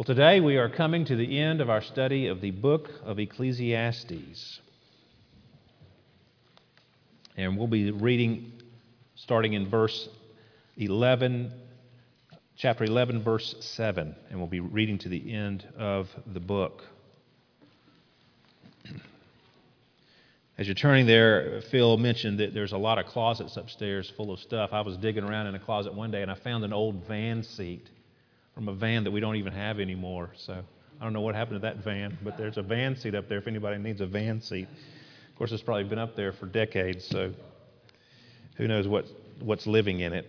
Well, today we are coming to the end of our study of the book of Ecclesiastes. And we'll be reading starting in verse 11, chapter 11, verse 7, and we'll be reading to the end of the book. As you're turning there, Phil mentioned that there's a lot of closets upstairs full of stuff. I was digging around in a closet one day and I found an old van seat from a van that we don't even have anymore. So I don't know what happened to that van, but there's a van seat up there if anybody needs a van seat. Of course, it's probably been up there for decades, so who knows what, what's living in it.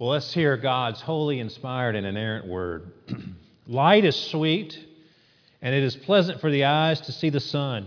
Well, let's hear God's holy, inspired, and inerrant word. Light is sweet, and it is pleasant for the eyes to see the sun.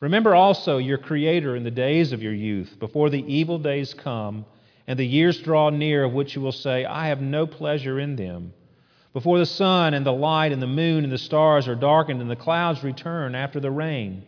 Remember also your Creator in the days of your youth, before the evil days come and the years draw near, of which you will say, I have no pleasure in them. Before the sun and the light and the moon and the stars are darkened and the clouds return after the rain.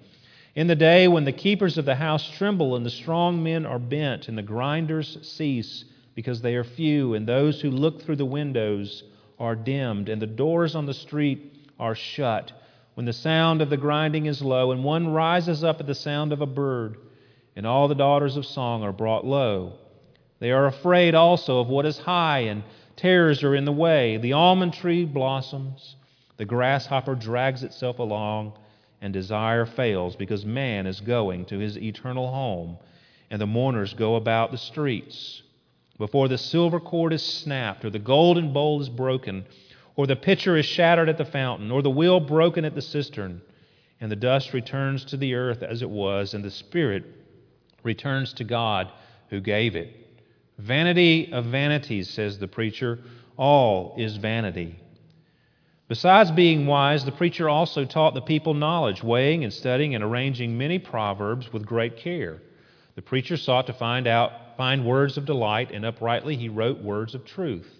In the day when the keepers of the house tremble and the strong men are bent and the grinders cease because they are few and those who look through the windows are dimmed and the doors on the street are shut when the sound of the grinding is low, and one rises up at the sound of a bird, and all the daughters of song are brought low. They are afraid also of what is high, and terrors are in the way. The almond tree blossoms, the grasshopper drags itself along, and desire fails, because man is going to his eternal home, and the mourners go about the streets. Before the silver cord is snapped, or the golden bowl is broken, or the pitcher is shattered at the fountain, or the wheel broken at the cistern, and the dust returns to the earth as it was, and the spirit returns to God who gave it. Vanity of vanities, says the preacher, all is vanity. Besides being wise, the preacher also taught the people knowledge, weighing and studying and arranging many proverbs with great care. The preacher sought to find out find words of delight, and uprightly he wrote words of truth.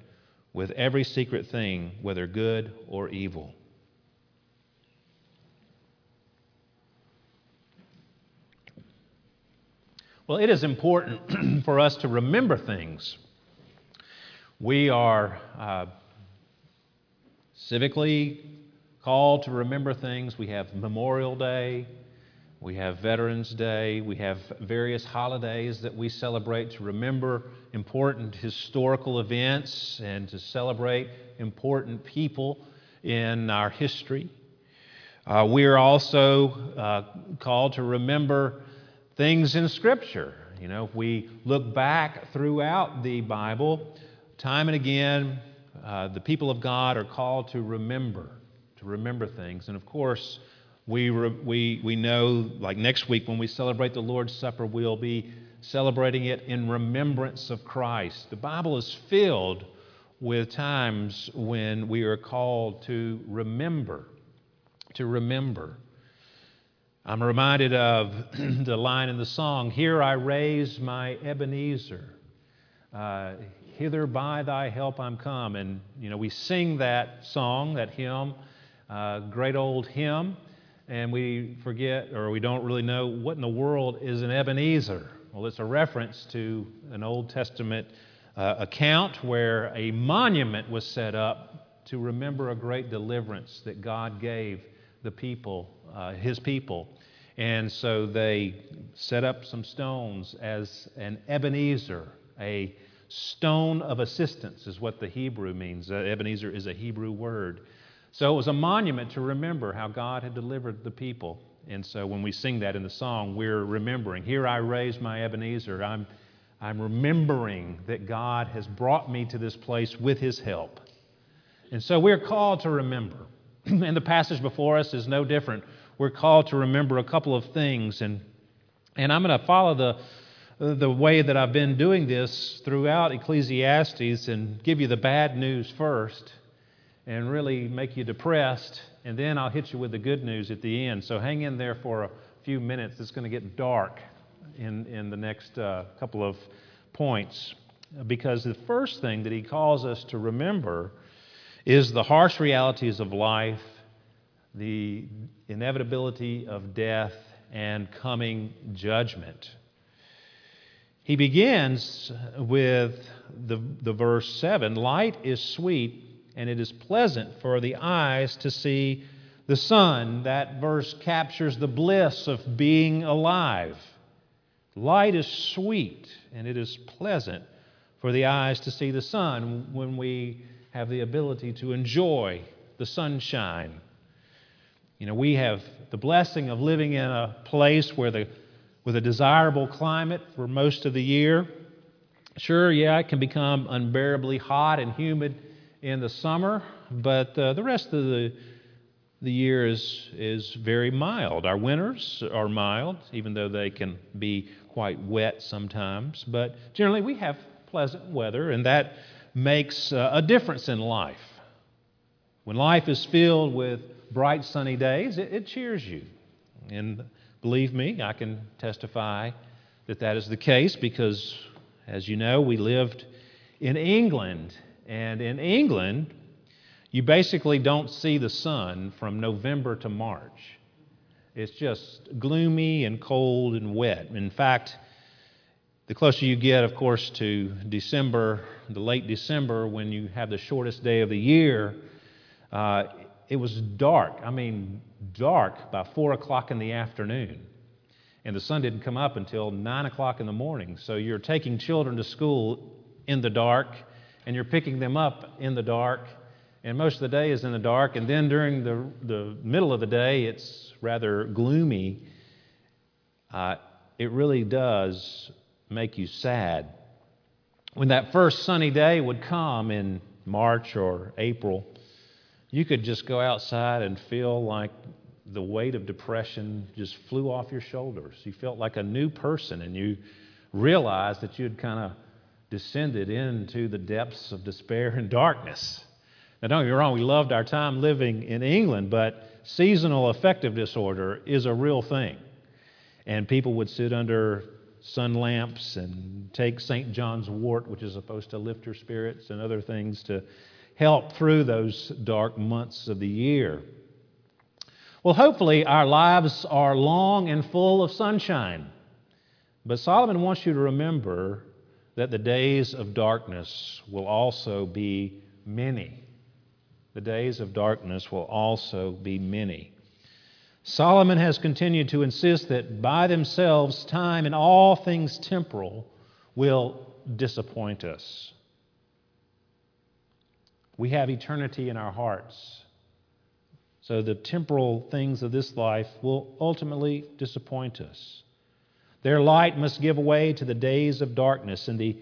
with every secret thing, whether good or evil. Well, it is important for us to remember things. We are uh, civically called to remember things. We have Memorial Day, we have Veterans Day. We have various holidays that we celebrate to remember important historical events and to celebrate important people in our history. Uh, we are also uh, called to remember things in Scripture. You know, if we look back throughout the Bible, time and again, uh, the people of God are called to remember, to remember things. And of course, we, re, we, we know, like next week when we celebrate the Lord's Supper, we'll be celebrating it in remembrance of Christ. The Bible is filled with times when we are called to remember, to remember. I'm reminded of the line in the song, Here I raise my Ebenezer. Uh, Hither by thy help I'm come. And, you know, we sing that song, that hymn, uh, great old hymn and we forget or we don't really know what in the world is an Ebenezer. Well, it's a reference to an Old Testament uh, account where a monument was set up to remember a great deliverance that God gave the people, uh, his people. And so they set up some stones as an Ebenezer, a stone of assistance, is what the Hebrew means. Uh, Ebenezer is a Hebrew word. So it was a monument to remember how God had delivered the people. And so when we sing that in the song, we're remembering. Here I raise my Ebenezer. I'm, I'm remembering that God has brought me to this place with his help. And so we're called to remember. and the passage before us is no different. We're called to remember a couple of things. And, and I'm going to follow the, the way that I've been doing this throughout Ecclesiastes and give you the bad news first and really make you depressed. And then I'll hit you with the good news at the end. So hang in there for a few minutes. It's going to get dark in, in the next uh, couple of points. Because the first thing that he calls us to remember is the harsh realities of life, the inevitability of death, and coming judgment. He begins with the, the verse 7 Light is sweet, and it is pleasant for the eyes to see the sun. That verse captures the bliss of being alive. Light is sweet, and it is pleasant for the eyes to see the sun when we have the ability to enjoy the sunshine. You know, we have the blessing of living in a place where the, with a desirable climate for most of the year. Sure, yeah, it can become unbearably hot and humid in the summer, but uh, the rest of the the year is, is very mild. Our winters are mild, even though they can be quite wet sometimes. But generally, we have pleasant weather, and that makes uh, a difference in life. When life is filled with bright sunny days, it, it cheers you. And believe me, I can testify that that is the case because, as you know, we lived in England. And in England, you basically don't see the sun from November to March. It's just gloomy and cold and wet. In fact, the closer you get, of course, to December, the late December, when you have the shortest day of the year, uh, it was dark. I mean, dark by 4 o'clock in the afternoon. And the sun didn't come up until 9 o'clock in the morning. So you're taking children to school in the dark, and you're picking them up in the dark. And most of the day is in the dark. And then during the, the middle of the day, it's rather gloomy. Uh, it really does make you sad. When that first sunny day would come in March or April, you could just go outside and feel like the weight of depression just flew off your shoulders. You felt like a new person, and you realized that you had kind of descended into the depths of despair and darkness. Now, don't get me wrong, we loved our time living in England, but seasonal affective disorder is a real thing. And people would sit under sun lamps and take St. John's wort, which is supposed to lift your spirits, and other things to help through those dark months of the year. Well, hopefully, our lives are long and full of sunshine. But Solomon wants you to remember that the days of darkness will also be many. The days of darkness will also be many. Solomon has continued to insist that by themselves, time and all things temporal will disappoint us. We have eternity in our hearts. So the temporal things of this life will ultimately disappoint us. Their light must give way to the days of darkness and the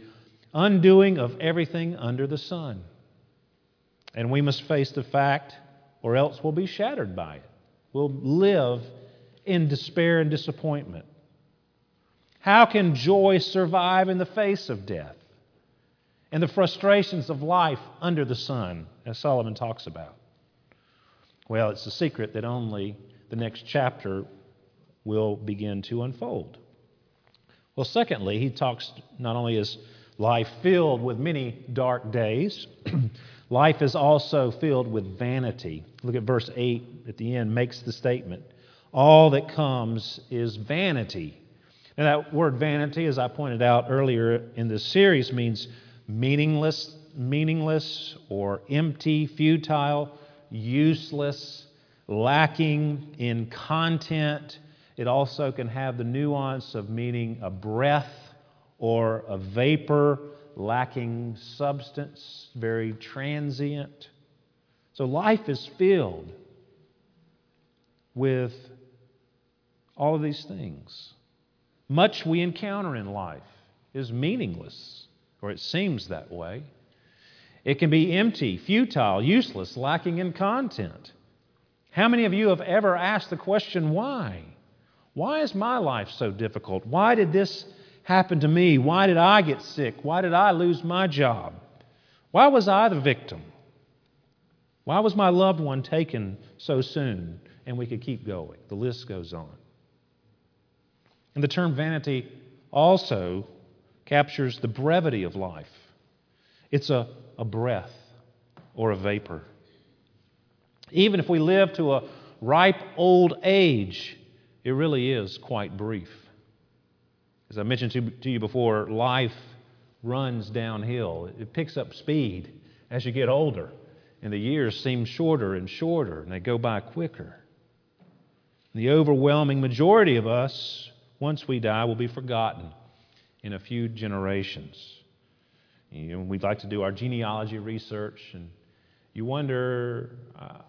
undoing of everything under the sun. And we must face the fact, or else we'll be shattered by it We'll live in despair and disappointment? How can joy survive in the face of death and the frustrations of life under the sun, as Solomon talks about? Well, it's a secret that only the next chapter will begin to unfold. Well, secondly, he talks not only is life filled with many dark days, Life is also filled with vanity. Look at verse 8 at the end, makes the statement All that comes is vanity. And that word vanity, as I pointed out earlier in this series, means meaningless, meaningless or empty, futile, useless, lacking in content. It also can have the nuance of meaning a breath or a vapor lacking substance, very transient. So life is filled with all of these things. Much we encounter in life is meaningless, or it seems that way. It can be empty, futile, useless, lacking in content. How many of you have ever asked the question, why? Why is my life so difficult? Why did this happen to me? Why did I get sick? Why did I lose my job? Why was I the victim? Why was my loved one taken so soon? And we could keep going. The list goes on. And the term vanity also captures the brevity of life. It's a, a breath or a vapor. Even if we live to a ripe old age, it really is quite brief. As I mentioned to, to you before, life runs downhill. It picks up speed as you get older, and the years seem shorter and shorter, and they go by quicker. The overwhelming majority of us, once we die, will be forgotten in a few generations. You know, we'd like to do our genealogy research, and you wonder. Uh,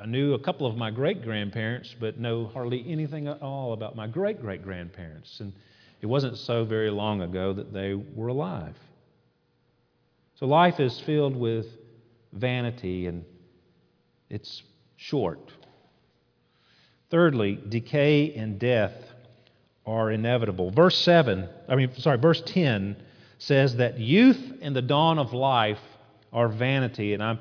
I knew a couple of my great grandparents, but know hardly anything at all about my great great grandparents. And it wasn't so very long ago that they were alive. So life is filled with vanity and it's short. Thirdly, decay and death are inevitable. Verse 7, I mean, sorry, verse 10 says that youth and the dawn of life are vanity, and I'm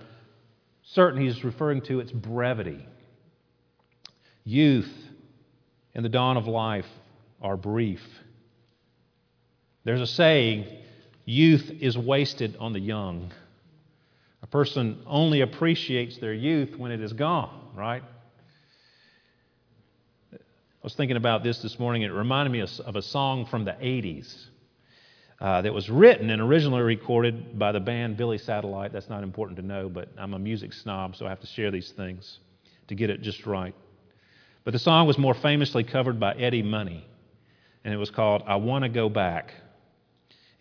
certain he's referring to its brevity. Youth and the dawn of life are brief. There's a saying youth is wasted on the young. A person only appreciates their youth when it is gone, right? I was thinking about this this morning. It reminded me of, a song from the 80s uh, that was written and originally recorded by the band Billy Satellite. That's not important to know, but I'm a music snob, so I have to share these things to get it just right. But the song was more famously covered by Eddie Money, and it was called I Want to Go Back.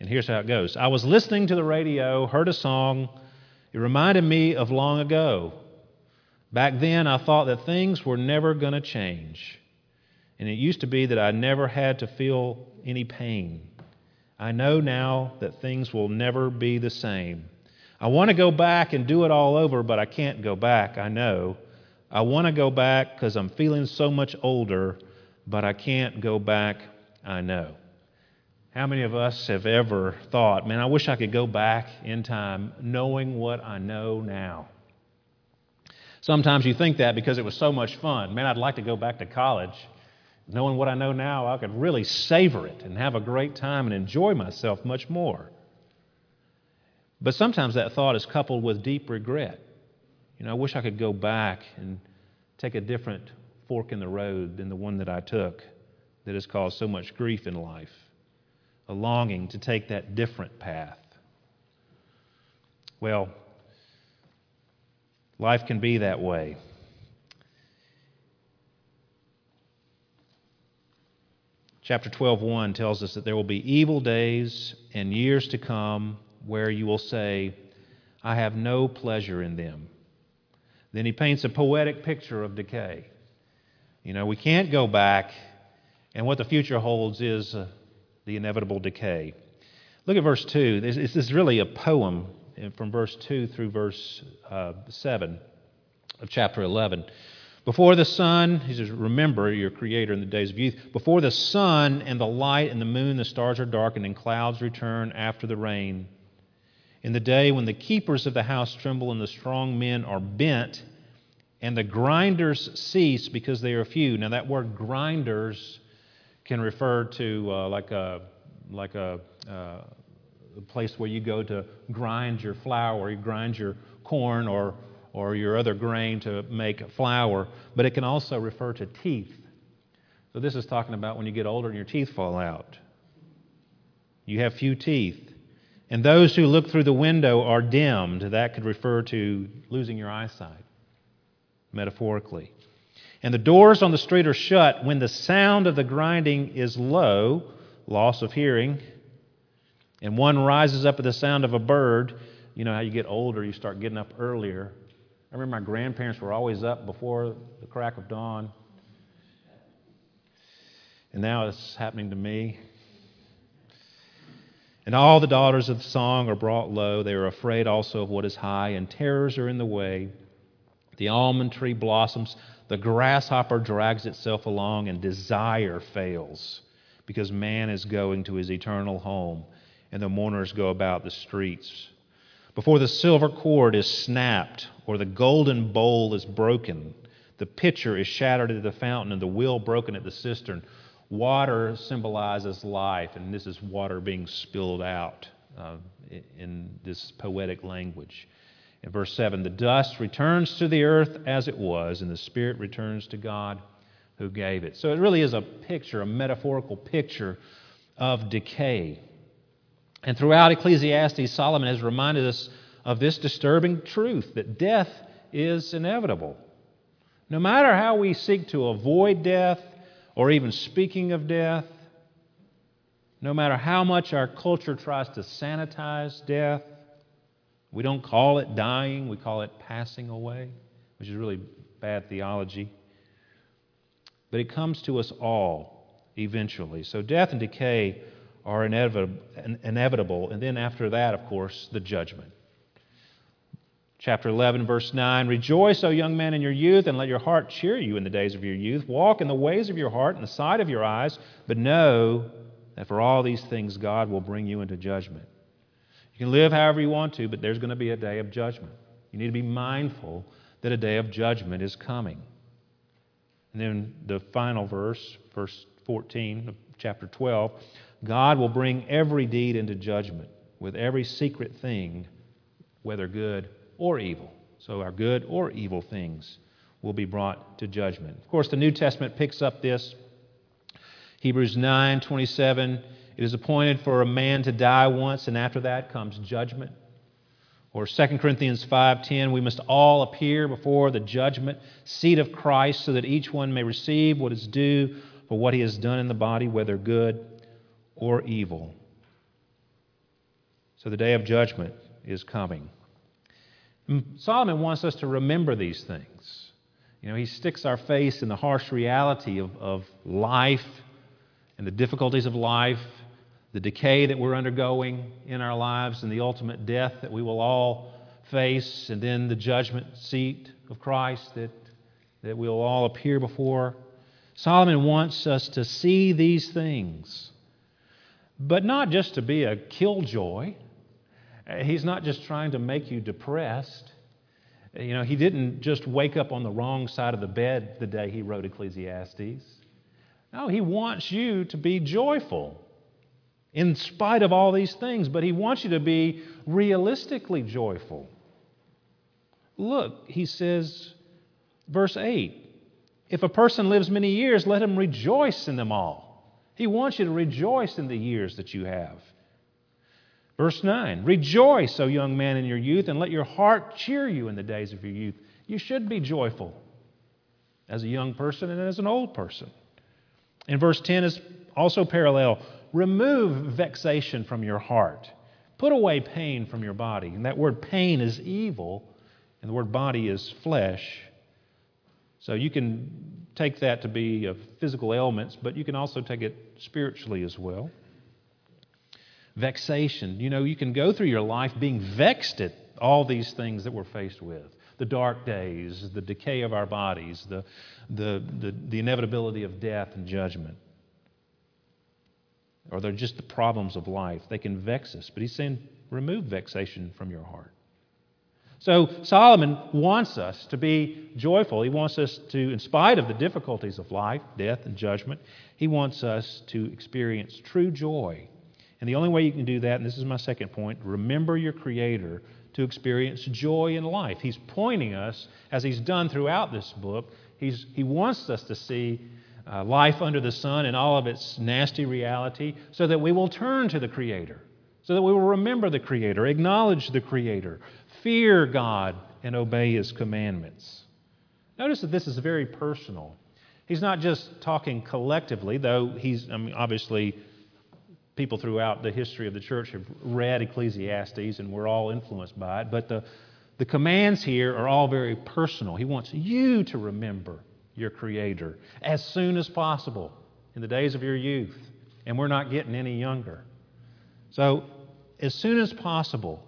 And here's how it goes I was listening to the radio, heard a song. It reminded me of long ago. Back then, I thought that things were never going to change. And it used to be that I never had to feel any pain. I know now that things will never be the same. I want to go back and do it all over, but I can't go back, I know. I want to go back because I'm feeling so much older, but I can't go back, I know. How many of us have ever thought, man, I wish I could go back in time knowing what I know now? Sometimes you think that because it was so much fun. Man, I'd like to go back to college. Knowing what I know now, I could really savor it and have a great time and enjoy myself much more. But sometimes that thought is coupled with deep regret. You know, I wish I could go back and take a different fork in the road than the one that I took that has caused so much grief in life a longing to take that different path. Well, life can be that way. Chapter 12:1 tells us that there will be evil days and years to come where you will say, I have no pleasure in them. Then he paints a poetic picture of decay. You know, we can't go back, and what the future holds is uh, the inevitable decay. Look at verse 2. This, this is really a poem from verse 2 through verse uh, 7 of chapter 11. Before the sun, he says, Remember your Creator in the days of youth. Before the sun and the light and the moon, the stars are darkened, and clouds return after the rain. In the day when the keepers of the house tremble and the strong men are bent, and the grinders cease because they are few. Now, that word grinders can refer to uh, like a like a, uh, a place where you go to grind your flour, or you grind your corn, or or your other grain to make flour. But it can also refer to teeth. So this is talking about when you get older and your teeth fall out. You have few teeth. And those who look through the window are dimmed. That could refer to losing your eyesight, metaphorically and the doors on the street are shut, when the sound of the grinding is low, loss of hearing, and one rises up at the sound of a bird. You know how you get older, you start getting up earlier. I remember my grandparents were always up before the crack of dawn. And now it's happening to me. And all the daughters of song are brought low. They are afraid also of what is high, and terrors are in the way. The almond tree blossoms, the grasshopper drags itself along, and desire fails because man is going to his eternal home, and the mourners go about the streets. Before the silver cord is snapped, or the golden bowl is broken, the pitcher is shattered at the fountain, and the wheel broken at the cistern. Water symbolizes life, and this is water being spilled out uh, in this poetic language. In verse 7, the dust returns to the earth as it was, and the spirit returns to God who gave it. So it really is a picture, a metaphorical picture of decay. And throughout Ecclesiastes, Solomon has reminded us of this disturbing truth that death is inevitable. No matter how we seek to avoid death, or even speaking of death, no matter how much our culture tries to sanitize death, we don't call it dying, we call it passing away, which is really bad theology. But it comes to us all eventually. So death and decay are inevitable. And then after that, of course, the judgment. Chapter 11, verse 9 Rejoice, O young man, in your youth, and let your heart cheer you in the days of your youth. Walk in the ways of your heart and the sight of your eyes, but know that for all these things God will bring you into judgment. You can live however you want to, but there's going to be a day of judgment. You need to be mindful that a day of judgment is coming. And then the final verse, verse 14 of chapter 12 God will bring every deed into judgment with every secret thing, whether good or evil. So our good or evil things will be brought to judgment. Of course, the New Testament picks up this. Hebrews 9 27. It is appointed for a man to die once, and after that comes judgment. Or 2 Corinthians 5:10, we must all appear before the judgment seat of Christ so that each one may receive what is due for what he has done in the body, whether good or evil. So the day of judgment is coming. Solomon wants us to remember these things. You know, he sticks our face in the harsh reality of, of life and the difficulties of life, the decay that we're undergoing in our lives, and the ultimate death that we will all face, and then the judgment seat of Christ that, that we'll all appear before. Solomon wants us to see these things, but not just to be a killjoy he's not just trying to make you depressed. You know, he didn't just wake up on the wrong side of the bed the day he wrote Ecclesiastes. No, he wants you to be joyful in spite of all these things, but he wants you to be realistically joyful. Look, he says, verse 8 if a person lives many years, let him rejoice in them all. He wants you to rejoice in the years that you have. Verse 9 Rejoice, O young man, in your youth, and let your heart cheer you in the days of your youth. You should be joyful as a young person and as an old person. And verse 10 is also parallel. Remove vexation from your heart. Put away pain from your body. And that word pain is evil, and the word body is flesh. So you can take that to be of physical ailments, but you can also take it spiritually as well vexation. You know, you can go through your life being vexed at all these things that we're faced with the dark days, the decay of our bodies, the, the, the, the inevitability of death and judgment. Or they're just the problems of life. They can vex us. But he's saying, remove vexation from your heart. So Solomon wants us to be joyful. He wants us to, in spite of the difficulties of life, death, and judgment, he wants us to experience true joy and the only way you can do that, and this is my second point, remember your Creator to experience joy in life. He's pointing us, as He's done throughout this book, he's, He wants us to see uh, life under the sun and all of its nasty reality so that we will turn to the Creator, so that we will remember the Creator, acknowledge the Creator, fear God, and obey His commandments. Notice that this is very personal. He's not just talking collectively, though he's I mean, obviously people throughout the history of the church have read Ecclesiastes, and we're all influenced by it. But the, the commands here are all very personal. He wants you to remember your Creator as soon as possible in the days of your youth. And we're not getting any younger. So, as soon as possible,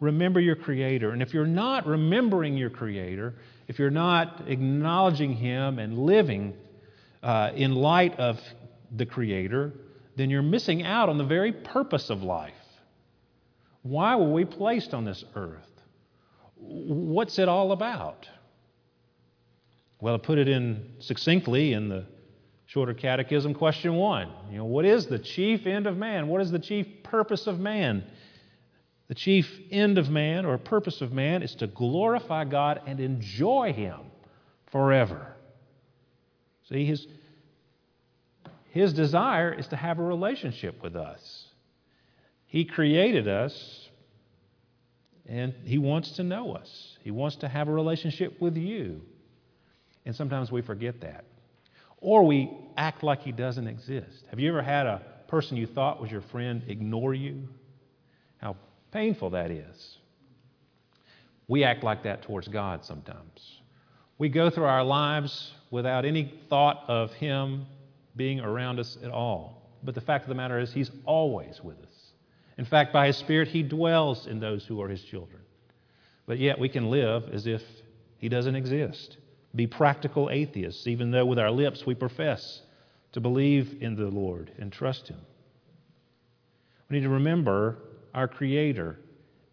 remember your Creator. And if you're not remembering your Creator, if you're not acknowledging Him and living uh, in light of the Creator, then you're missing out on the very purpose of life. Why were we placed on this earth? What's it all about? Well, to put it in succinctly in the shorter catechism, question one. You know, what is the chief end of man? What is the chief purpose of man? The chief end of man or purpose of man is to glorify God and enjoy Him forever. See, his, his desire is to have a relationship with us. He created us and He wants to know us. He wants to have a relationship with you. And sometimes we forget that. Or we act like He doesn't exist. Have you ever had a person you thought was your friend ignore you? How painful that is. We act like that towards God sometimes. We go through our lives without any thought of Him being around us at all. But the fact of the matter is, He's always with us. In fact, by His Spirit, He dwells in those who are His children. But yet we can live as if He doesn't exist, be practical atheists, even though with our lips we profess to believe in the Lord and trust Him. We need to remember our Creator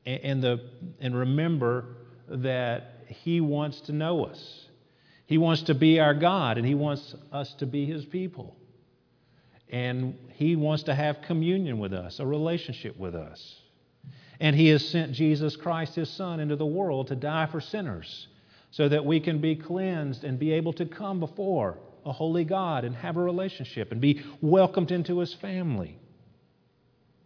and, the, and remember that He wants to know us. He wants to be our God, and He wants us to be His people. And He wants to have communion with us, a relationship with us. And He has sent Jesus Christ, His Son, into the world to die for sinners so that we can be cleansed and be able to come before a holy God and have a relationship and be welcomed into His family.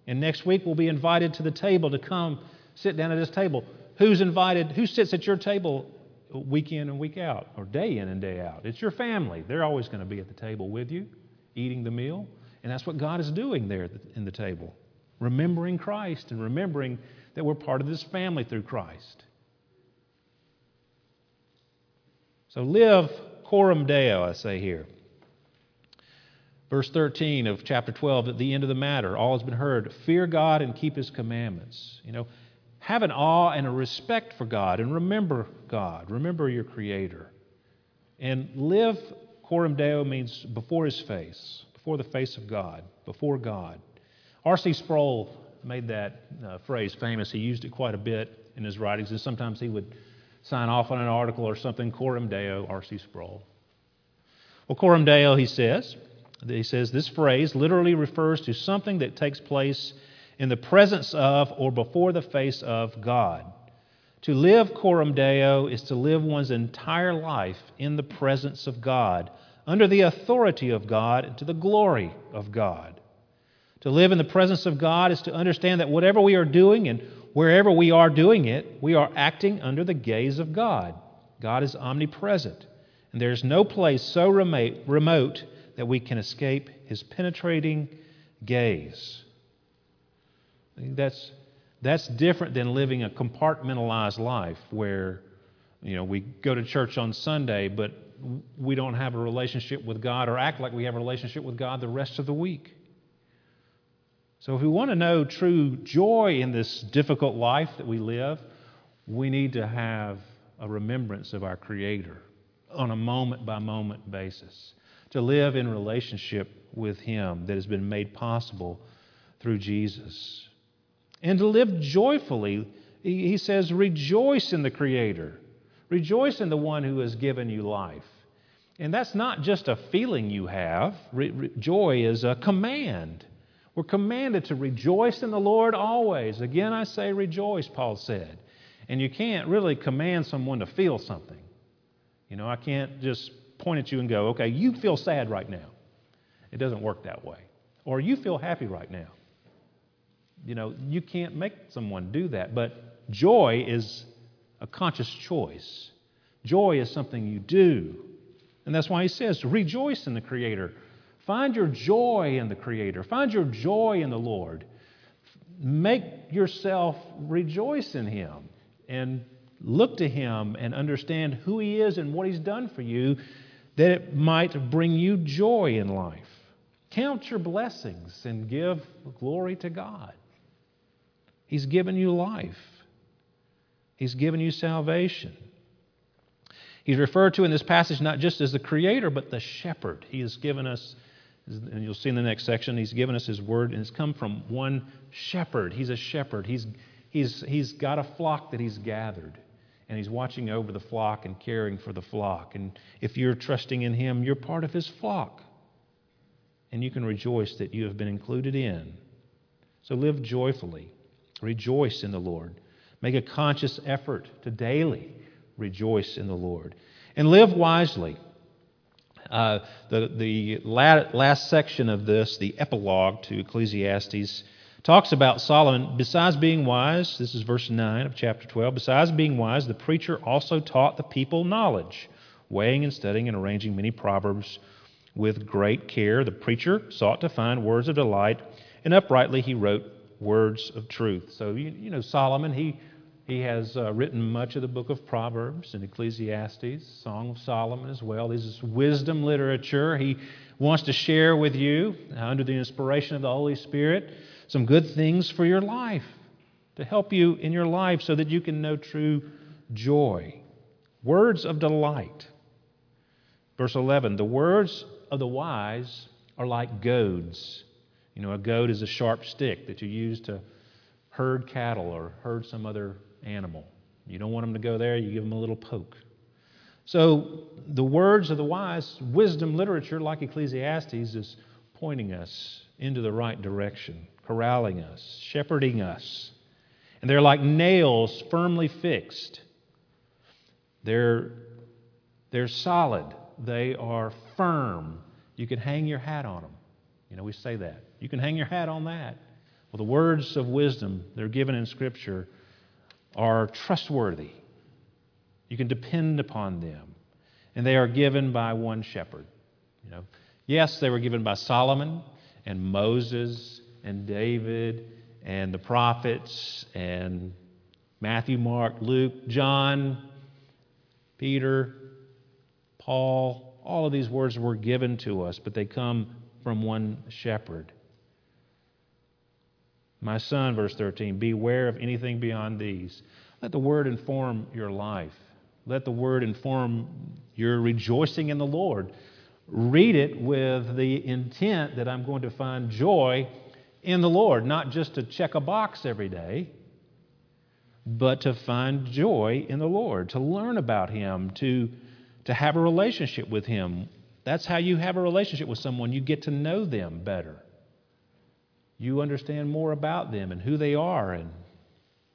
And next week we'll be invited to the table to come sit down at this table. Who's invited? Who sits at your table week in and week out, or day in and day out. It's your family. They're always going to be at the table with you, eating the meal. And that's what God is doing there in the table. Remembering Christ and remembering that we're part of this family through Christ. So live coram deo, I say here. Verse 13 of chapter 12, at the end of the matter, all has been heard. Fear God and keep his commandments. You know, have an awe and a respect for God and remember God. Remember your Creator. And live, coram deo means before His face, before the face of God, before God. R.C. Sproul made that uh, phrase famous. He used it quite a bit in his writings, and sometimes he would sign off on an article or something, coram deo, R.C. Sproul. Well, coram deo, he says, he says this phrase literally refers to something that takes place in the presence of or before the face of God. To live coram deo is to live one's entire life in the presence of God, under the authority of God, and to the glory of God. To live in the presence of God is to understand that whatever we are doing and wherever we are doing it, we are acting under the gaze of God. God is omnipresent, and there is no place so remote that we can escape his penetrating gaze. That's, that's different than living a compartmentalized life where, you know, we go to church on Sunday, but we don't have a relationship with God or act like we have a relationship with God the rest of the week. So, if we want to know true joy in this difficult life that we live, we need to have a remembrance of our Creator on a moment by moment basis, to live in relationship with Him that has been made possible through Jesus and to live joyfully. He says, Rejoice in the Creator, rejoice in the one who has given you life. And that's not just a feeling you have, re- re- joy is a command. We're commanded to rejoice in the Lord always. Again, I say rejoice, Paul said. And you can't really command someone to feel something. You know, I can't just point at you and go, okay, you feel sad right now. It doesn't work that way. Or you feel happy right now. You know, you can't make someone do that, but joy is a conscious choice. Joy is something you do. And that's why he says, rejoice in the Creator. Find your joy in the Creator. Find your joy in the Lord. Make yourself rejoice in Him and look to Him and understand who He is and what He's done for you that it might bring you joy in life. Count your blessings and give glory to God. He's given you life, He's given you salvation. He's referred to in this passage not just as the creator, but the shepherd. He has given us, and you'll see in the next section, he's given us his word, and it's come from one shepherd. He's a shepherd. He's, he's, he's got a flock that he's gathered, and he's watching over the flock and caring for the flock. And if you're trusting in him, you're part of his flock. And you can rejoice that you have been included in. So live joyfully. Rejoice in the Lord. Make a conscious effort to daily rejoice in the Lord. And live wisely. Uh, the the last section of this, the epilogue to Ecclesiastes, talks about Solomon. Besides being wise, this is verse 9 of chapter 12. Besides being wise, the preacher also taught the people knowledge, weighing and studying and arranging many proverbs with great care. The preacher sought to find words of delight, and uprightly he wrote words of truth. So, you, you know, Solomon, he he has uh, written much of the book of Proverbs and Ecclesiastes, Song of Solomon as well. This is wisdom literature. He wants to share with you, uh, under the inspiration of the Holy Spirit, some good things for your life, to help you in your life so that you can know true joy. Words of delight. Verse 11 The words of the wise are like goads. You know, a goad is a sharp stick that you use to herd cattle or herd some other animal. You don't want them to go there, you give them a little poke. So, the words of the wise, wisdom literature like Ecclesiastes, is pointing us into the right direction, corralling us, shepherding us. And they're like nails firmly fixed. They're, they're solid, they are firm. You can hang your hat on them. You know, we say that. You can hang your hat on that. Well, the words of wisdom, they're given in Scripture, are trustworthy. You can depend upon them. And they are given by one shepherd. You know, yes, they were given by Solomon and Moses and David and the prophets and Matthew, Mark, Luke, John, Peter, Paul. All of these words were given to us, but they come from one shepherd. My son, verse 13, beware of anything beyond these. Let the word inform your life. Let the word inform your rejoicing in the Lord. Read it with the intent that I'm going to find joy in the Lord, not just to check a box every day, but to find joy in the Lord, to learn about Him, to, to have a relationship with Him. That's how you have a relationship with someone. You get to know them better you understand more about them and who they are and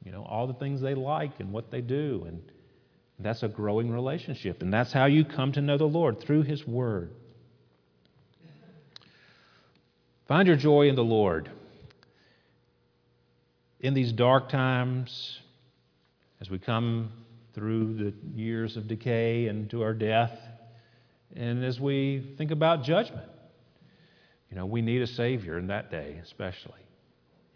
you know all the things they like and what they do and that's a growing relationship and that's how you come to know the Lord through his word. Find your joy in the Lord. In these dark times as we come through the years of decay and to our death and as we think about judgment you know, we need a Savior in that day, especially.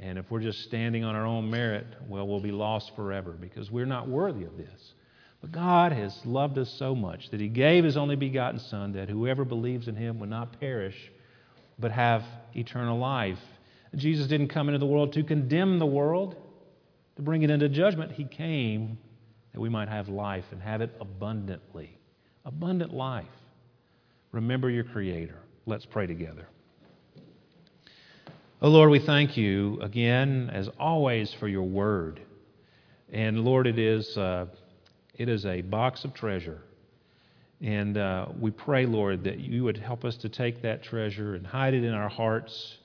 And if we're just standing on our own merit, well, we'll be lost forever because we're not worthy of this. But God has loved us so much that He gave His only begotten Son that whoever believes in Him would not perish but have eternal life. Jesus didn't come into the world to condemn the world, to bring it into judgment. He came that we might have life and have it abundantly. Abundant life. Remember your Creator. Let's pray together. Oh Lord, we thank you again, as always, for your word. And Lord, it is, uh, it is a box of treasure. And uh, we pray, Lord, that you would help us to take that treasure and hide it in our hearts,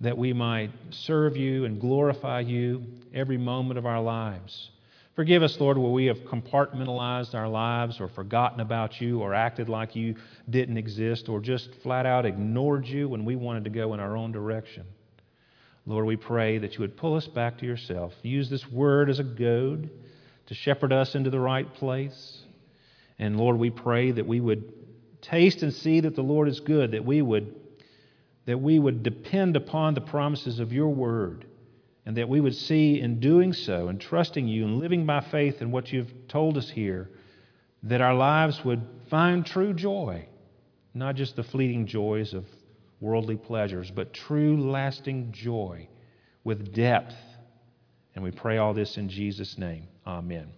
that we might serve you and glorify you every moment of our lives. Forgive us, Lord, where we have compartmentalized our lives or forgotten about you or acted like you didn't exist or just flat out ignored you when we wanted to go in our own direction. Lord, we pray that you would pull us back to yourself. Use this word as a goad to shepherd us into the right place. And Lord, we pray that we would taste and see that the Lord is good, that we would that we would depend upon the promises of your word, and that we would see in doing so and trusting you and living by faith in what you've told us here, that our lives would find true joy, not just the fleeting joys of worldly pleasures, but true, lasting joy with depth. And we pray all this in Jesus' name. Amen.